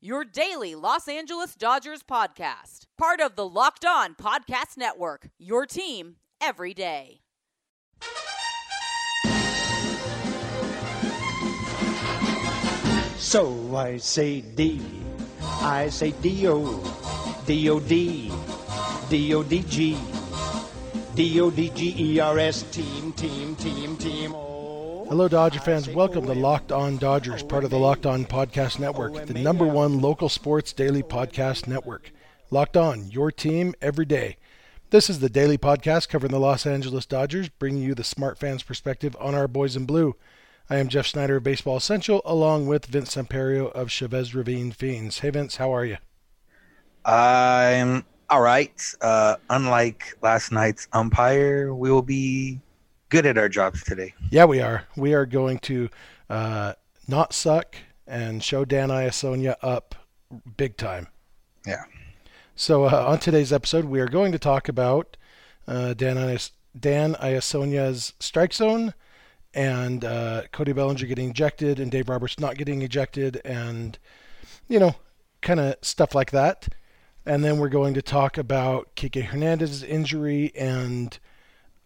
your daily Los Angeles Dodgers podcast. Part of the Locked On Podcast Network, your team every day. So I say D, I say D-O, D-O-D, D-O-D-G, D-O-D-G-E-R-S, team, team, team, team. Hello, Dodger fans. Welcome to Locked On Dodgers, part of the Locked On Podcast Network, the number one local sports daily podcast network. Locked On, your team every day. This is the daily podcast covering the Los Angeles Dodgers, bringing you the smart fans' perspective on our boys in blue. I am Jeff Snider of Baseball Essential, along with Vince Samperio of Chavez Ravine Fiends. Hey, Vince, how are you? I'm all right. Uh, unlike last night's umpire, we will be good at our jobs today. Yeah, we are. We are going to uh, not suck and show Dan Iassogna up big time. Yeah. So uh, on today's episode, we are going to talk about uh, Dan Ias- Dan Iassogna's strike zone and uh, Cody Bellinger getting ejected and Dave Roberts not getting ejected and you know kind of stuff like that. And then we're going to talk about Kike Hernandez's injury and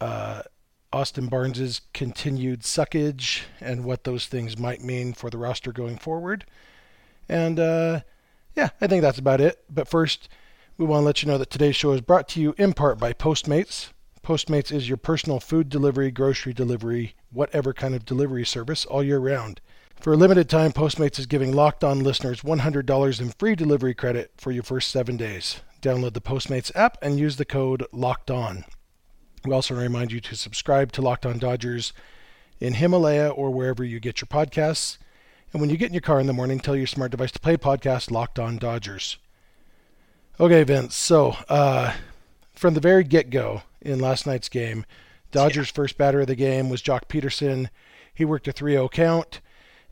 uh, Austin Barnes's continued suckage and what those things might mean for the roster going forward. And uh, yeah, I think that's about it. But first, we want to let you know that today's show is brought to you in part by Postmates. Postmates is your personal food delivery, grocery delivery, whatever kind of delivery service all year round. For a limited time, Postmates is giving locked on listeners $100 in free delivery credit for your first seven days. Download the Postmates app and use the code locked on. We also remind you to subscribe to Locked On Dodgers in Himalaya or wherever you get your podcasts. And when you get in your car in the morning, tell your smart device to play podcast Locked On Dodgers. Okay, Vince. So, uh, from the very get go in last night's game, Dodgers' first batter of the game was Joc Pederson. He worked a 3 0 count,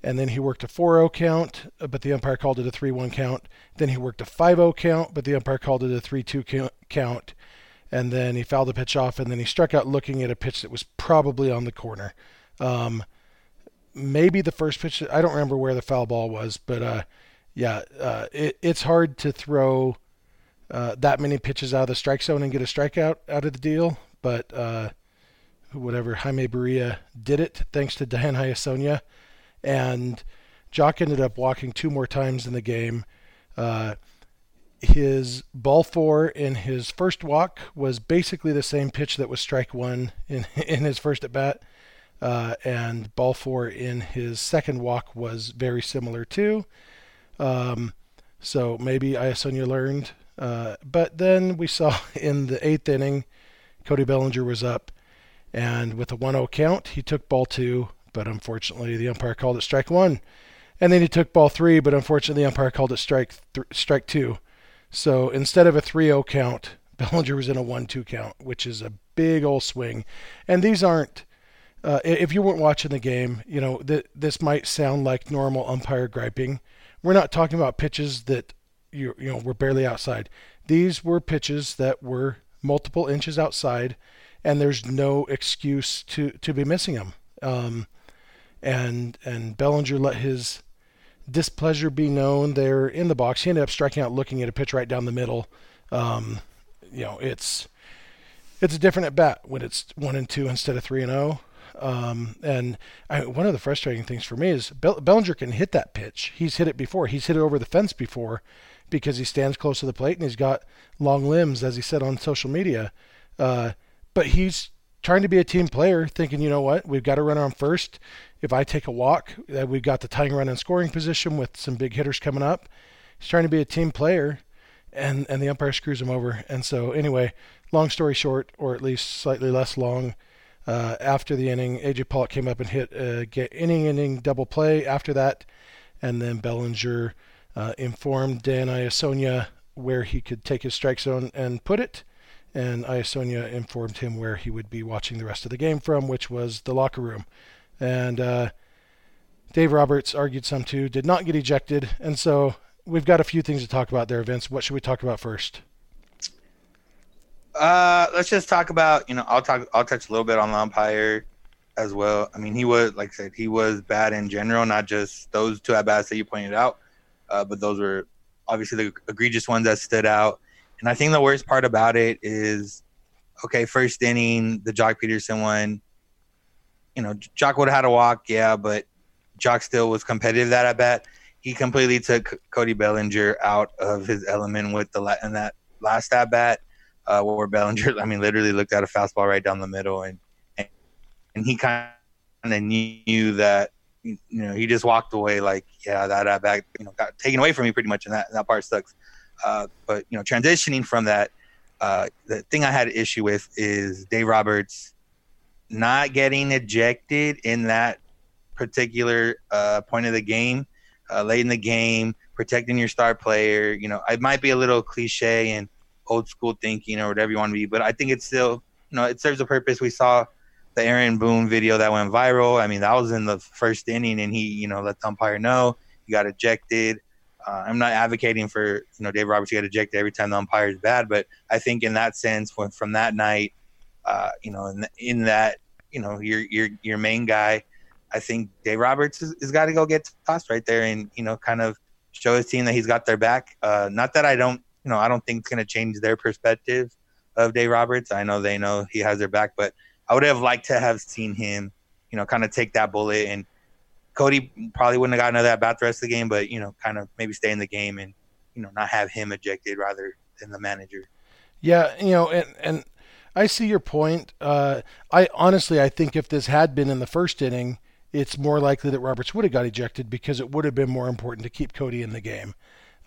and then he worked a 4 0 count, uh, but the umpire called it a 3 1 count. Then he worked a 5 0 count, but the umpire called it a 3 2 count. And then he fouled the pitch off, and then he struck out looking at a pitch that was probably on the corner. Um, maybe the first pitch, I don't remember where the foul ball was, but uh, yeah, uh, it, it's hard to throw uh, that many pitches out of the strike zone and get a strikeout out of the deal. But uh, whatever, Jaime Barria did it thanks to Dan Iassogna. And Joc ended up walking two more times in the game. His ball four in his first walk was basically the same pitch that was strike one in, in his first at bat. Uh, and ball four in his second walk was very similar too. Um, so maybe Iassogna learned. Uh, but then we saw in the eighth inning, Cody Bellinger was up, and with a 1 0 count, he took ball two, but unfortunately the umpire called it strike one. And then he took ball three, but unfortunately the umpire called it strike th- strike two. So instead of a 3 0 count, Bellinger was in a 1 2 count, which is a big old swing. And these aren't, uh, if you weren't watching the game, you know, th- this might sound like normal umpire griping. We're not talking about pitches that you, you know were barely outside. These were pitches that were multiple inches outside, and there's no excuse to, to be missing them. Um, and and Bellinger let his displeasure be known there in the box. He ended up striking out looking at a pitch right down the middle. Um, you know, it's it's a different at bat when it's one and two instead of three and zero. Um, and I, one of the frustrating things for me is Bell, Bellinger can hit that pitch. He's hit it before. He's hit it over the fence before because he stands close to the plate and he's got long limbs, as he said on social media. Uh, but he's trying to be a team player, thinking, you know what, we've got to run on first. If I take a walk, that we've got the tying run in scoring position with some big hitters coming up. He's trying to be a team player, and and the umpire screws him over. And so anyway, long story short, or at least slightly less long, uh, after the inning, AJ Pollock came up and hit a get inning inning double play after that, and then Bellinger uh, informed Dan Iassogna where he could take his strike zone and put it and Iassogna informed him where he would be watching the rest of the game from, which was the locker room. And uh, Dave Roberts argued some too, did not get ejected, and so we've got a few things to talk about there, Vince. What should we talk about first? Uh, let's just talk about you know I'll talk I'll touch a little bit on the umpire as well. I mean he was like I said he was bad in general, not just those two at bats that you pointed out, uh, but those were obviously the egregious ones that stood out. And I think the worst part about it is, okay, first inning, the Joc Pederson one. You know, Joc would have had a walk, yeah, but Joc still was competitive that at bat. He completely took Cody Bellinger out of his element with the la- in that last at bat, uh, where Bellinger, I mean, literally looked at a fastball right down the middle, and and, and he kind of knew that you know he just walked away like, yeah, that at bat, you know, got taken away from me pretty much, and that and that part sucks. Uh, but you know, transitioning from that, uh, the thing I had an issue with is Dave Roberts not getting ejected in that particular uh, point of the game, uh, late in the game, protecting your star player. You know, it might be a little cliche and old school thinking or whatever you want to be, but I think it's still, you know, it serves a purpose. We saw the Aaron Boone video that went viral. I mean, that was in the first inning, and he, you know, let the umpire know he got ejected. Uh, I'm not advocating for you know Dave Roberts to get ejected every time the umpire is bad, but I think in that sense, when, from that night, uh, you know, in, in that you know your your your main guy, I think Dave Roberts has, has got to go get tossed right there and you know kind of show his team that he's got their back. Uh, not that I don't you know I don't think it's going to change their perspective of Dave Roberts. I know they know he has their back, but I would have liked to have seen him you know kind of take that bullet and Cody probably wouldn't have gotten another at bat the rest of the game, but you know, kind of maybe stay in the game and you know not have him ejected rather than the manager. Yeah, you know, and and I see your point. Uh, I honestly, I think if this had been in the first inning, it's more likely that Roberts would have got ejected because it would have been more important to keep Cody in the game.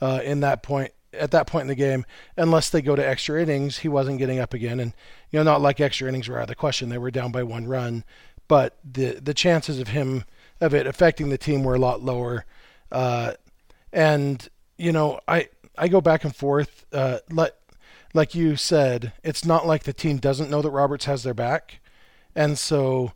Uh, in that point, at that point in the game, unless they go to extra innings, he wasn't getting up again, and you know, not like extra innings were out of the question. They were down by one run, but the the chances of him of it affecting the team were a lot lower. Uh, and you know, I I go back and forth. Uh, like like you said, it's not like the team doesn't know that Roberts has their back, and so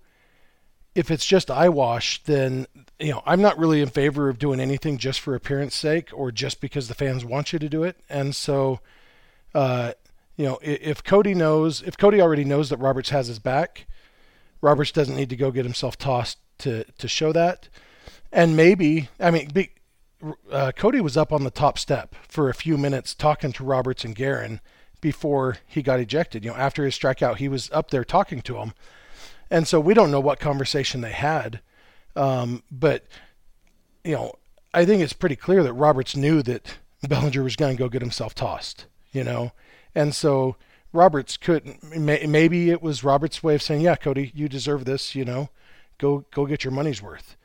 if it's just eyewash, then you know I'm not really in favor of doing anything just for appearance sake or just because the fans want you to do it. And so, uh, you know, if Cody knows, if Cody already knows that Roberts has his back, Roberts doesn't need to go get himself tossed to to show that. And maybe, I mean, be, uh, Cody was up on the top step for a few minutes talking to Roberts and Geren before he got ejected. You know, after his strikeout, he was up there talking to him, and so we don't know what conversation they had. Um, but you know, I think it's pretty clear that Roberts knew that Bellinger was going to go get himself tossed. You know, and so Roberts couldn't. Maybe it was Roberts' way of saying, "Yeah, Cody, you deserve this." You know, go go get your money's worth,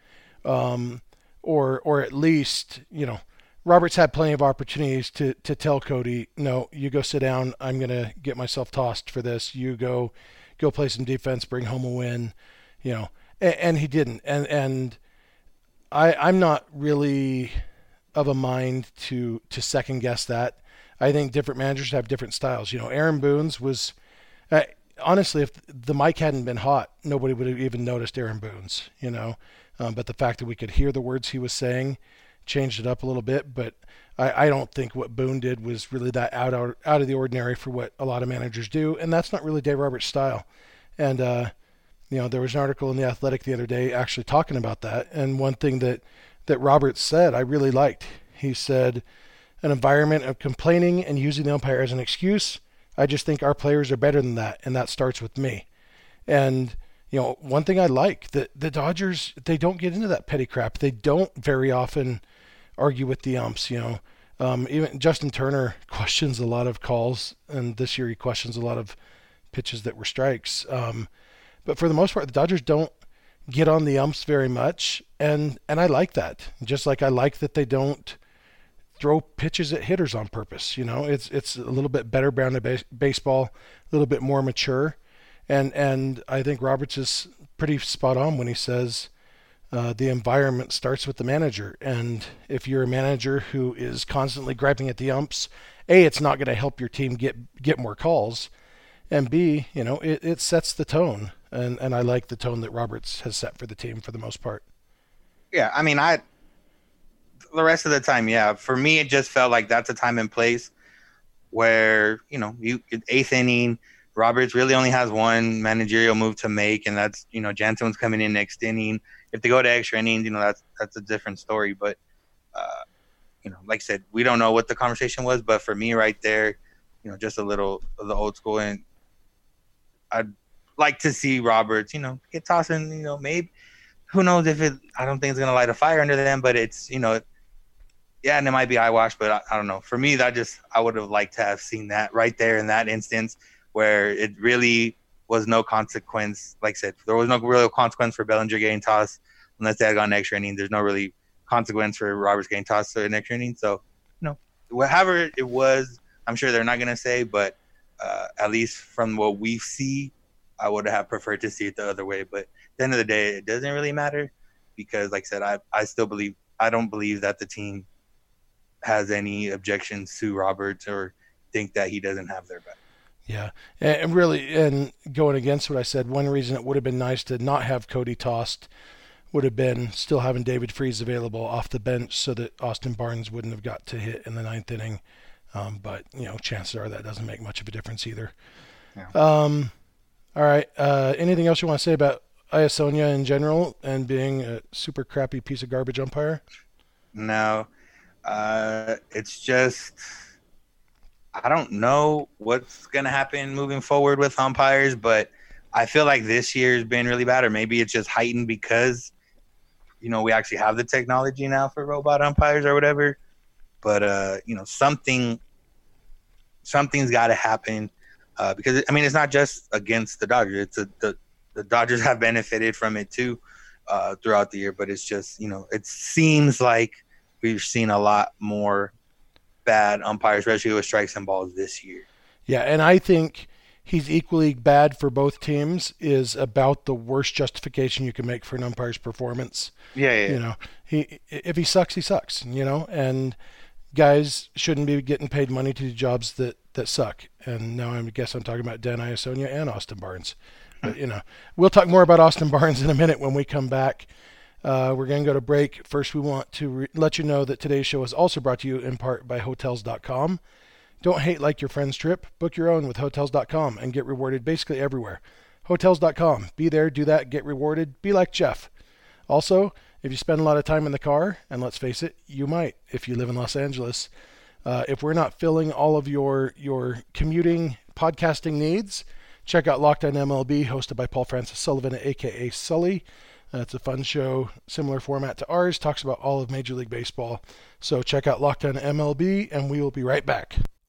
um, or or at least you know Roberts had plenty of opportunities to to tell Cody, no, you go sit down. I'm gonna get myself tossed for this. You go go play some defense, bring home a win, you know, and, and he didn't. And and I I'm not really of a mind to to second guess that. I think different managers have different styles. You know, Aaron Boone's was. Uh, honestly, if the mic hadn't been hot, nobody would have even noticed Aaron Boone's, you know. Um, but the fact that we could hear the words he was saying changed it up a little bit. But I, I don't think what Boone did was really that out, out out of the ordinary for what a lot of managers do, and that's not really Dave Roberts' style. And uh, you know, there was an article in the Athletic the other day actually talking about that. And one thing that that Roberts said I really liked. He said an environment of complaining and using the umpire as an excuse. I just think our players are better than that, and that starts with me. And you know, one thing I like that the Dodgers they don't get into that petty crap. They don't very often argue with the umps. You know, um, even Justin Turner questions a lot of calls, and this year he questions a lot of pitches that were strikes. Um, but for the most part, the Dodgers don't get on the umps very much, and and I like that. Just like I like that they don't throw pitches at hitters on purpose. You know, it's it's a little bit better of base, baseball, a little bit more mature, and and I think Roberts is pretty spot on when he says. Uh, the environment starts with the manager, and if you're a manager who is constantly griping at the umps, a it's not going to help your team get get more calls, and b you know it, it sets the tone and and I like the tone that Roberts has set for the team for the most part. Yeah, I mean, I the rest of the time, yeah. For me, it just felt like that's a time and place where you know you eighth inning. Roberts really only has one managerial move to make, and that's you know Jansen's coming in next inning. If they go to extra innings, you know that's that's a different story. But uh, you know, like I said, we don't know what the conversation was. But for me, right there, you know, just a little of the old school, and I'd like to see Roberts, you know, get tossing, you know, maybe who knows if it I don't think it's gonna light a fire under them, but it's you know yeah, and it might be eyewash, but I, I don't know. For me, that just I would have liked to have seen that right there in that instance where it really was no consequence. Like I said, there was no real consequence for Bellinger getting tossed unless they had gone extra inning. There's no really consequence for Roberts getting tossed to an extra inning. So, you know, it was, I'm sure they're not going to say, but uh, at least from what we see, I would have preferred to see it the other way. But at the end of the day, it doesn't really matter because, like I said, I, I still believe I don't believe that the team has any objections to Roberts or think that he doesn't have their back. Yeah, and really, and going against what I said, one reason it would have been nice to not have Cody tossed would have been still having David Freese available off the bench so that Austin Barnes wouldn't have got to hit in the ninth inning. Um, but you know, chances are that doesn't make much of a difference either. Yeah. Um, all right. Uh, anything else you want to say about Iassogna in general and being a super crappy piece of garbage umpire? No. Uh, it's just I don't know what's gonna happen moving forward with umpires, but I feel like this year's been really bad, or maybe it's just heightened because you know we actually have the technology now for robot umpires or whatever. But uh, you know something something's got to happen uh, because I mean it's not just against the Dodgers. It's a, the the Dodgers have benefited from it too uh, throughout the year, but it's just you know it seems like we've seen a lot more bad umpires, especially with strikes and balls this year. Yeah, and I think he's equally bad for both teams is about the worst justification you can make for an umpire's performance. Yeah, yeah. You know, he if he sucks, he sucks. You know, and guys shouldn't be getting paid money to do jobs that that suck. And now I guess I'm talking about Dan Iassogna and Austin Barnes. But, you know, we'll talk more about Austin Barnes in a minute when we come back. Uh, we're going to go to break. First, we want to re- let you know that today's show is also brought to you in part by Hotels.com. Don't hate like your friend's trip. Book your own with Hotels.com and get rewarded basically everywhere. Hotels.com. Be there, do that, get rewarded. Be like Jeff. Also, if you spend a lot of time in the car, and let's face it, you might if you live in Los Angeles, uh, if we're not filling all of your your commuting podcasting needs, check out Locked On MLB, hosted by Paul Francis Sullivan, aka Sully. Uh, it's a fun show, similar format to ours, talks about all of Major League Baseball. So check out Locked On MLB, and we will be right back.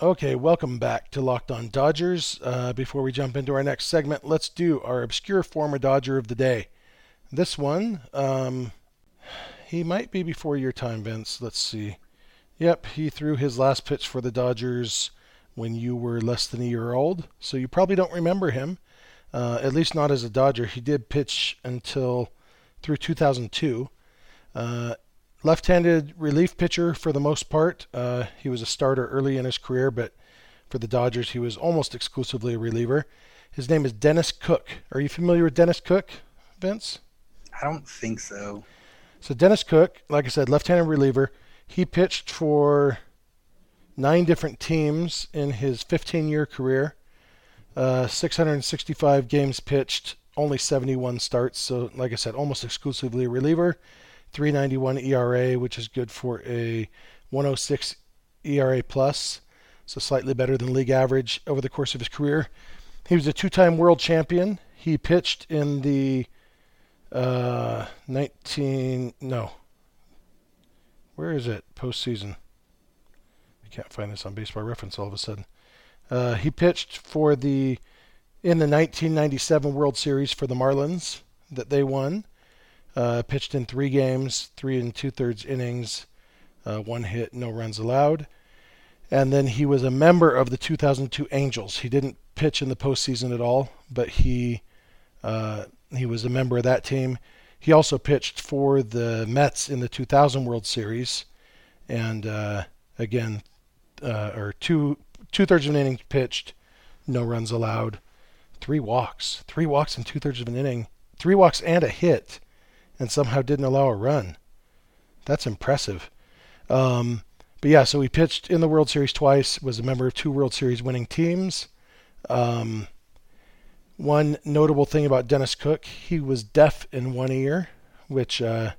Okay, welcome back to Locked On Dodgers. Uh, before we jump into our next segment, let's do our obscure former Dodger of the day. This one, um, he might be before your time, Vince. Let's see. Yep, he threw his last pitch for the Dodgers when you were less than a year old, so you probably don't remember him. Uh, at least not as a Dodger. He did pitch until through 2002. Uh, left-handed relief pitcher for the most part. Uh, he was a starter early in his career, but for the Dodgers, he was almost exclusively a reliever. His name is Dennis Cook. Are you familiar with Dennis Cook, Vince? I don't think so. So Dennis Cook, like I said, left-handed reliever. He pitched for nine different teams in his 15-year career. Uh, 665 games pitched, only 71 starts. So, like I said, almost exclusively a reliever. 391 ERA, which is good for a 106 ERA plus, so slightly better than league average over the course of his career. He was a two-time world champion. He pitched in the uh, 19 no. Where is it? Postseason. I can't find this on Baseball Reference all of a sudden. Uh, he pitched for the in the 1997 World Series for the Marlins that they won. Uh, pitched in three games, three and two thirds innings, uh, one hit, no runs allowed. And then he was a member of the 2002 Angels. He didn't pitch in the postseason at all, but he uh, he was a member of that team. He also pitched for the Mets in the 2000 World Series, and uh, again, uh, or two two thirds of an inning pitched, no runs allowed, three walks, three walks in two thirds of an inning, three walks and a hit, and somehow didn't allow a run. That's impressive. Um, but yeah, so he pitched in the World Series twice, was a member of two World Series winning teams. Um, one notable thing about Dennis Cook, he was deaf in one ear, which, uh,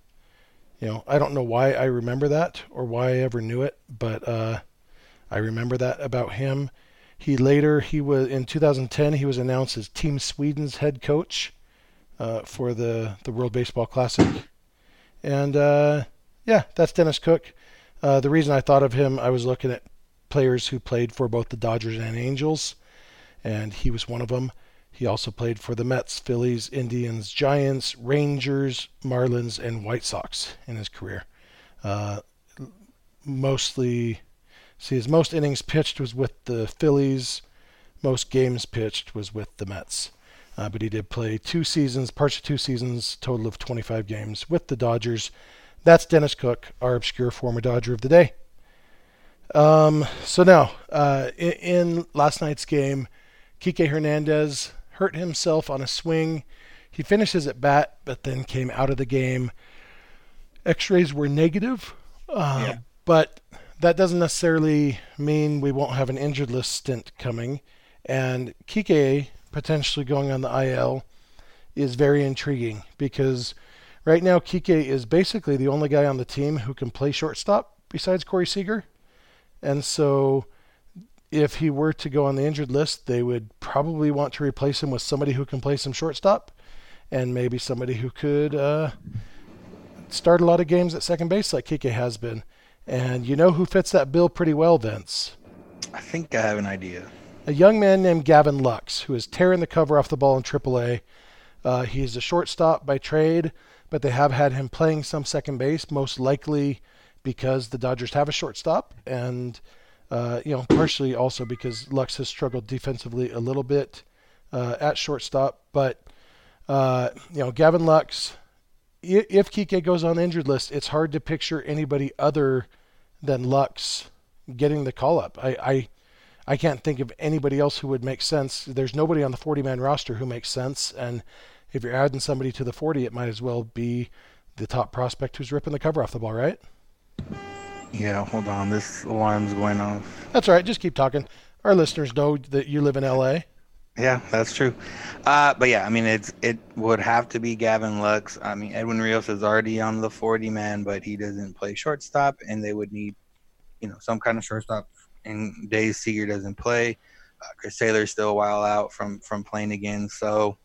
you know, I don't know why I remember that or why I ever knew it, but uh, I remember that about him. He later, he was in 2010, he was announced as Team Sweden's head coach uh, for the the World Baseball Classic, and uh, yeah, that's Dennis Cook. Uh, the reason I thought of him, I was looking at players who played for both the Dodgers and Angels, and he was one of them. He also played for the Mets, Phillies, Indians, Giants, Rangers, Marlins, and White Sox in his career. Uh, mostly, see, his most innings pitched was with the Phillies. Most games pitched was with the Mets. Uh, but he did play two seasons, parts of two seasons, total of 25 games with the Dodgers. That's Dennis Cook, our obscure former Dodger of the day. Um, so now, uh, in, in last night's game, Kike Hernandez hurt himself on a swing. He finishes at bat, but then came out of the game. X-rays were negative, uh, Yeah. but that doesn't necessarily mean we won't have an injured list stint coming. And Kike potentially going on the IL is very intriguing because right now Kike is basically the only guy on the team who can play shortstop besides Corey Seager. And so if he were to go on the injured list, they would probably want to replace him with somebody who can play some shortstop and maybe somebody who could uh, start a lot of games at second base like Kike has been. And you know who fits that bill pretty well, Vince? I think I have an idea. A young man named Gavin Lux, who is tearing the cover off the ball in AAA. Uh, he's a shortstop by trade, but they have had him playing some second base, most likely because the Dodgers have a shortstop, and uh, you know partially also because Lux has struggled defensively a little bit uh, at shortstop. But uh, you know Gavin Lux, if Kike goes on injured list, it's hard to picture anybody other than Lux getting the call up. I, I I can't think of anybody else who would make sense. There's nobody on the 40 man roster who makes sense. And if you're adding somebody to the 40, it might as well be the top prospect who's ripping the cover off the ball, right? Yeah, hold on. This alarm's going off. That's all right. Just keep talking. Our listeners know that you live in LA. Yeah, that's true. Uh, but yeah, I mean, it's it would have to be Gavin Lux. I mean, Edwin Rios is already on the 40 man, but he doesn't play shortstop, and they would need, you know, some kind of shortstop. And Dave Seager doesn't play. Uh, Chris Taylor's still a while out from from playing again. So,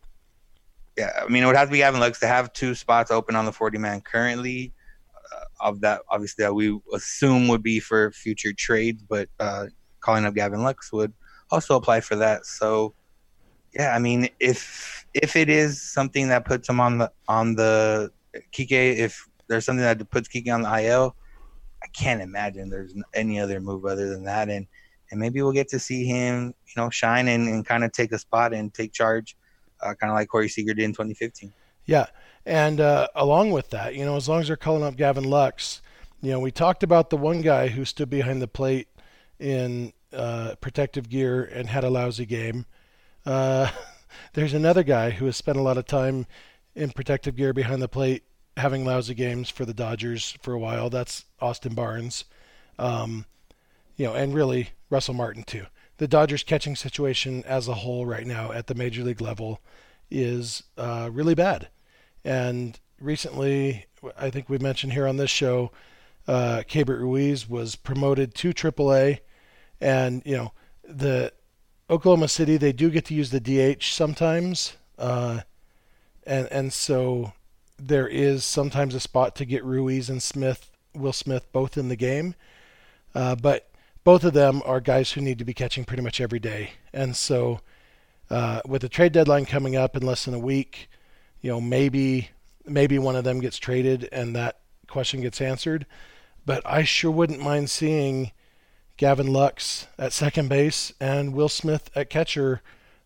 yeah, I mean, it would have to be Gavin Lux to have two spots open on the 40 man currently. Uh, of that, obviously, that we assume would be for future trades, but uh, calling up Gavin Lux would also apply for that. So yeah, I mean, if if it is something that puts him on the on the Kike, if there's something that puts Kike on the IL, I can't imagine there's any other move other than that, and and maybe we'll get to see him, you know, shine and, and kind of take a spot and take charge, uh, kind of like Corey Seager did in 2015. Yeah. And uh, along with that, you know, as long as they're calling up Gavin Lux, you know, we talked about the one guy who stood behind the plate in uh, protective gear and had a lousy game. Uh, there's another guy who has spent a lot of time in protective gear behind the plate having lousy games for the Dodgers for a while. That's Austin Barnes. Um, you know, and really Russell Martin too. The Dodgers catching situation as a whole right now at the major league level is uh, really bad. And recently, I think we mentioned here on this show, uh, Keibert Ruiz was promoted to AAA, and you know the Oklahoma City they do get to use the DH sometimes, uh, and and so there is sometimes a spot to get Ruiz and Smith, Will Smith, both in the game, uh, but both of them are guys who need to be catching pretty much every day, and so uh, with the trade deadline coming up in less than a week, you know maybe maybe one of them gets traded and that question gets answered. But I sure wouldn't mind seeing Gavin Lux at second base and Will Smith at catcher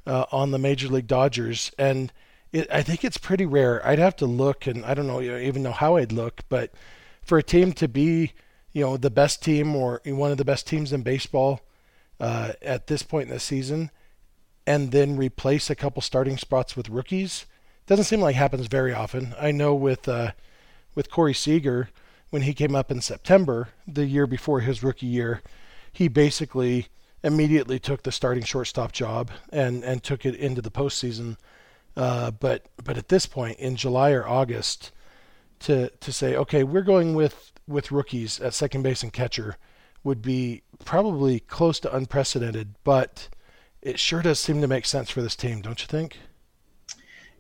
uh, on the Major League Dodgers. And it, I think it's pretty rare. I'd have to look, and I don't know even know how I'd look, but for a team to be, you know, the best team or one of the best teams in baseball uh, at this point in the season, and then replace a couple starting spots with rookies, doesn't seem like happens very often. I know with uh, with Corey Seager when he came up in September, the year before his rookie year, he basically immediately took the starting shortstop job and and took it into the postseason. Uh, but but at this point in July or August, to to say okay, we're going with with rookies at second base and catcher would be probably close to unprecedented, but it sure does seem to make sense for this team, don't you think?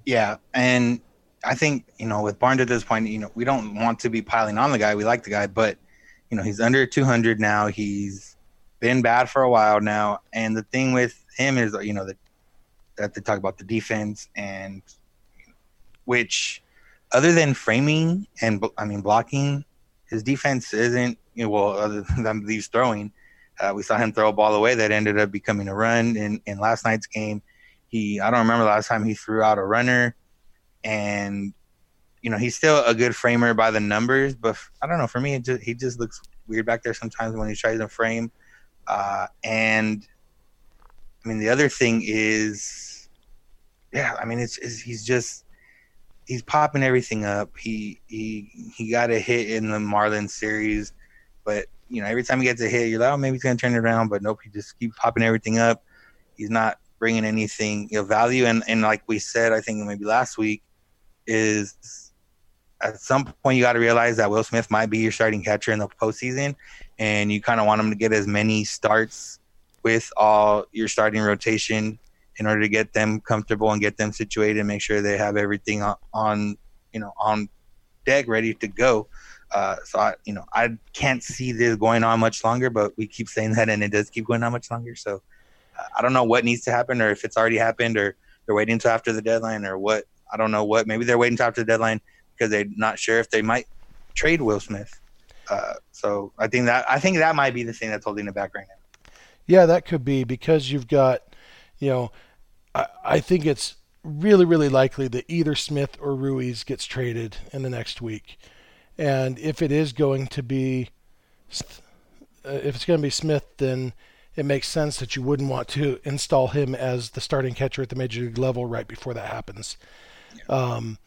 Yeah, and I think you know with Barnes at this point, you know we don't want to be piling on the guy. We like the guy, but you know he's under 200 now. He's been bad for a while now, and the thing with him is you know that that they talk about the defense and which other than framing and I mean blocking, his defense isn't you know well other than these throwing. Uh, we saw him throw a ball away that ended up becoming a run in in last night's game. He I don't remember the last time he threw out a runner, and you know he's still a good framer by the numbers, but I don't know. For me, just, he just looks weird back there sometimes when he tries to frame. Uh, and I mean the other thing is, yeah, I mean it's, it's he's just he's popping everything up. He he he got a hit in the Marlins series, but you know every time he gets a hit, you're like, oh, maybe he's gonna turn it around, but nope, he just keeps popping everything up. He's not bringing anything of value. And and like we said, I think maybe last week, is at some point you got to realize that Will Smith might be your starting catcher in the postseason, and you kind of want him to get as many starts with all your starting rotation in order to get them comfortable and get them situated and make sure they have everything on, on you know on deck ready to go. Uh, so I, you know, I can't see this going on much longer, but we keep saying that, and it does keep going on much longer. So I don't know what needs to happen or if it's already happened or they're waiting until after the deadline or what. I don't know what. Maybe they're waiting until after the deadline because they're not sure if they might trade Will Smith. Uh, so I think that I think that might be the thing that's holding it back right now. Yeah, that could be because you've got, you know, I, I think it's really really likely that either Smith or Ruiz gets traded in the next week, and if it is going to be, uh, if it's going to be Smith, then it makes sense that you wouldn't want to install him as the starting catcher at the major league level right before that happens. Um,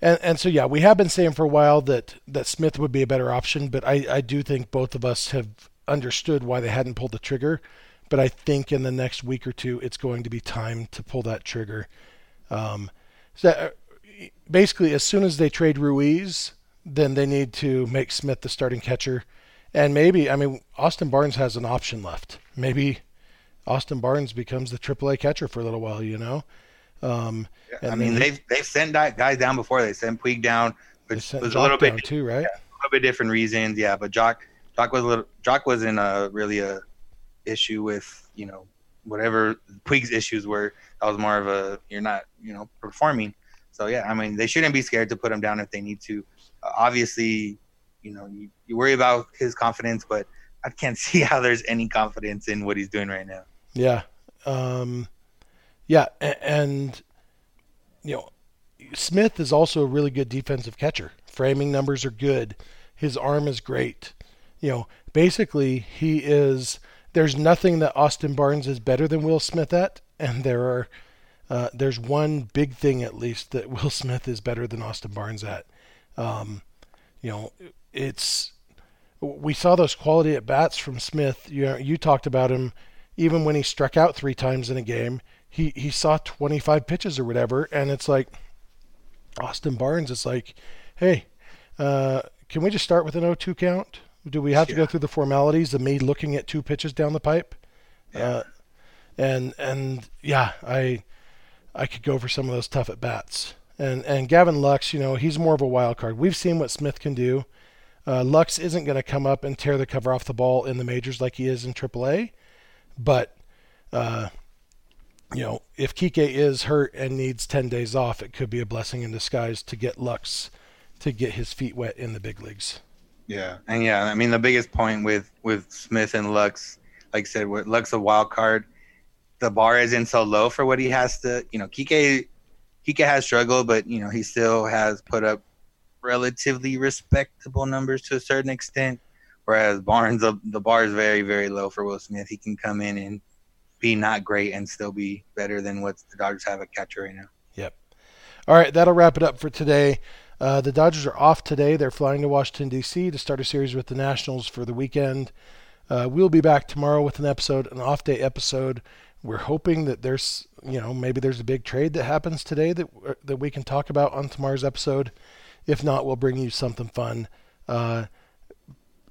and, and so yeah, we have been saying for a while that, that Smith would be a better option, but I, I do think both of us have understood why they hadn't pulled the trigger. But I think in the next week or two, it's going to be time to pull that trigger. Um, so uh, basically, as soon as they trade Ruiz, then they need to make Smith the starting catcher and maybe, I mean, Austin Barnes has an option left. Maybe Austin Barnes becomes the AAA catcher for a little while, you know? Um, I mean, they've, they've sent guys down before. They sent Puig down, which was a little bit too, right? Yeah, a little bit different reasons. Yeah, but Joc, Joc was a little, Joc wasn't a really a issue with, you know, whatever Puig's issues were. That was more of a, you're not, you know, performing. So yeah, I mean, they shouldn't be scared to put him down if they need to. Uh, obviously, you know, you, you worry about his confidence, but I can't see how there's any confidence in what he's doing right now. Yeah. Um, yeah. And, you know, Smith is also a really good defensive catcher. Framing numbers are good. His arm is great. You know, basically, he is. There's nothing that Austin Barnes is better than Will Smith at, and there are. Uh, there's one big thing at least that Will Smith is better than Austin Barnes at. Um, you know, it's we saw those quality at bats from Smith. You know, you talked about him even when he struck out three times in a game. He he saw 25 pitches or whatever, and it's like Austin Barnes. It's like, hey, uh, can we just start with an 0-2 count? Do we have to Yeah. go through the formalities of me looking at two pitches down the pipe? Uh, and and yeah, I I could go for some of those tough at bats. And and Gavin Lux, you know, he's more of a wild card. We've seen what Smith can do. Uh, Lux isn't going to come up and tear the cover off the ball in the majors like he is in AAA, but uh, you know, if Kike is hurt and needs 10 days off, it could be a blessing in disguise to get Lux to get his feet wet in the big leagues. Yeah, and yeah, I mean the biggest point with with Smith and Lux, like I said, with Lux a wild card, the bar isn't so low for what he has to. You know, Kike, Kike has struggled, but you know he still has put up relatively respectable numbers to a certain extent. Whereas Barnes, the, the bar is very very low for Will Smith. He can come in and be not great and still be better than what the Dodgers have at catcher right now. Yep. All right, that'll wrap it up for today. Uh, the Dodgers are off today. They're flying to Washington, D.C. to start a series with the Nationals for the weekend. Uh, we'll be back tomorrow with an episode, an off day episode. We're hoping that there's, you know, maybe there's a big trade that happens today that uh, that we can talk about on tomorrow's episode. If not, we'll bring you something fun. Uh,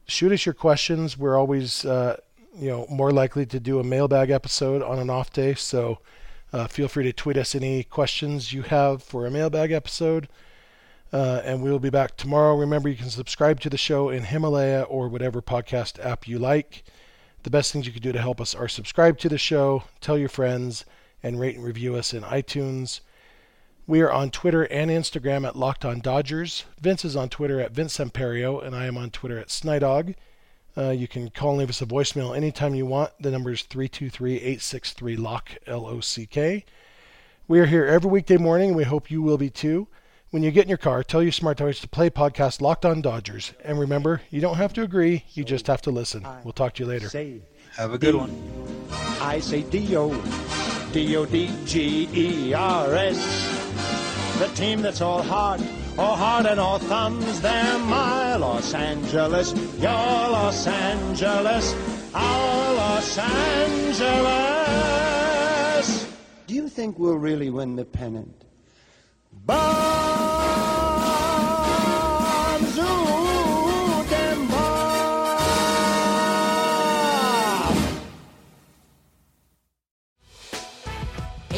shoot us your questions. We're always, uh, you know, more likely to do a mailbag episode on an off day. So uh, feel free to tweet us any questions you have for a mailbag episode. Uh, and we'll be back tomorrow. Remember, you can subscribe to the show in Himalaya or whatever podcast app you like. The best things you can do to help us are subscribe to the show, tell your friends, and rate and review us in iTunes. We are on Twitter and Instagram at Locked On Dodgers. Vince is on Twitter at Vince Samperio, and I am on Twitter at Snydog. Uh, you can call and leave us a voicemail anytime you want. The number is 323-863-LOCK, L-O-C-K. We are here every weekday morning, and we hope you will be too. When you get in your car, tell your smart device to play podcast Locked On Dodgers. And remember, you don't have to agree, you just have to listen. We'll talk to you later. Have a good one. I say D-O, D-O-D-G-E-R-S. The team that's all heart, all heart and all thumbs. They're my Los Angeles, your Los Angeles, our Los Angeles. Do you think we'll really win the pennant? Bonzo